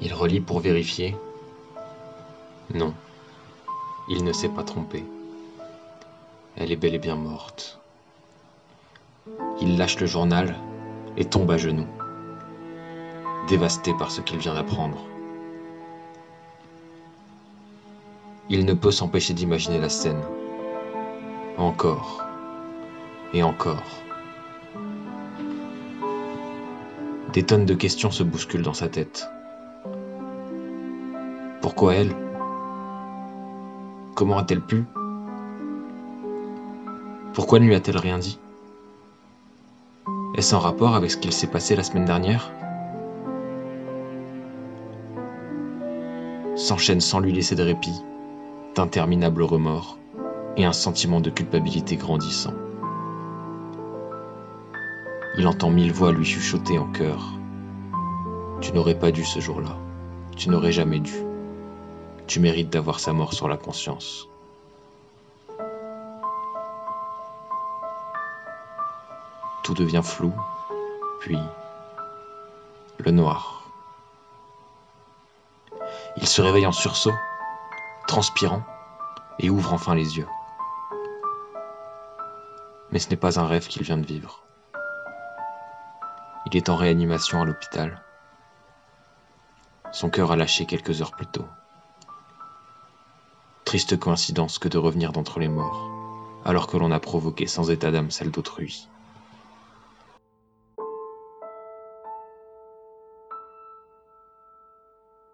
Il relit pour vérifier. Non, il ne s'est pas trompé. Elle est bel et bien morte. Il lâche le journal et tombe à genoux, dévasté par ce qu'il vient d'apprendre. Il ne peut s'empêcher d'imaginer la scène. Encore et encore. Des tonnes de questions se bousculent dans sa tête. Pourquoi elle? Comment a-t-elle pu? Pourquoi ne lui a-t-elle rien dit? Est-ce en rapport avec ce qu'il s'est passé la semaine dernière? S'enchaînent sans lui laisser de répit d'interminables remords et un sentiment de culpabilité grandissant. Il entend mille voix lui chuchoter en chœur. Tu n'aurais pas dû ce jour-là. Tu n'aurais jamais dû. Tu mérites d'avoir sa mort sur la conscience. Tout devient flou, puis le noir. Il se réveille en sursaut, transpirant, et ouvre enfin les yeux. Mais ce n'est pas un rêve qu'il vient de vivre. Il est en réanimation à l'hôpital. Son cœur a lâché quelques heures plus tôt. Triste coïncidence que de revenir d'entre les morts, alors que l'on a provoqué sans état d'âme celle d'autrui.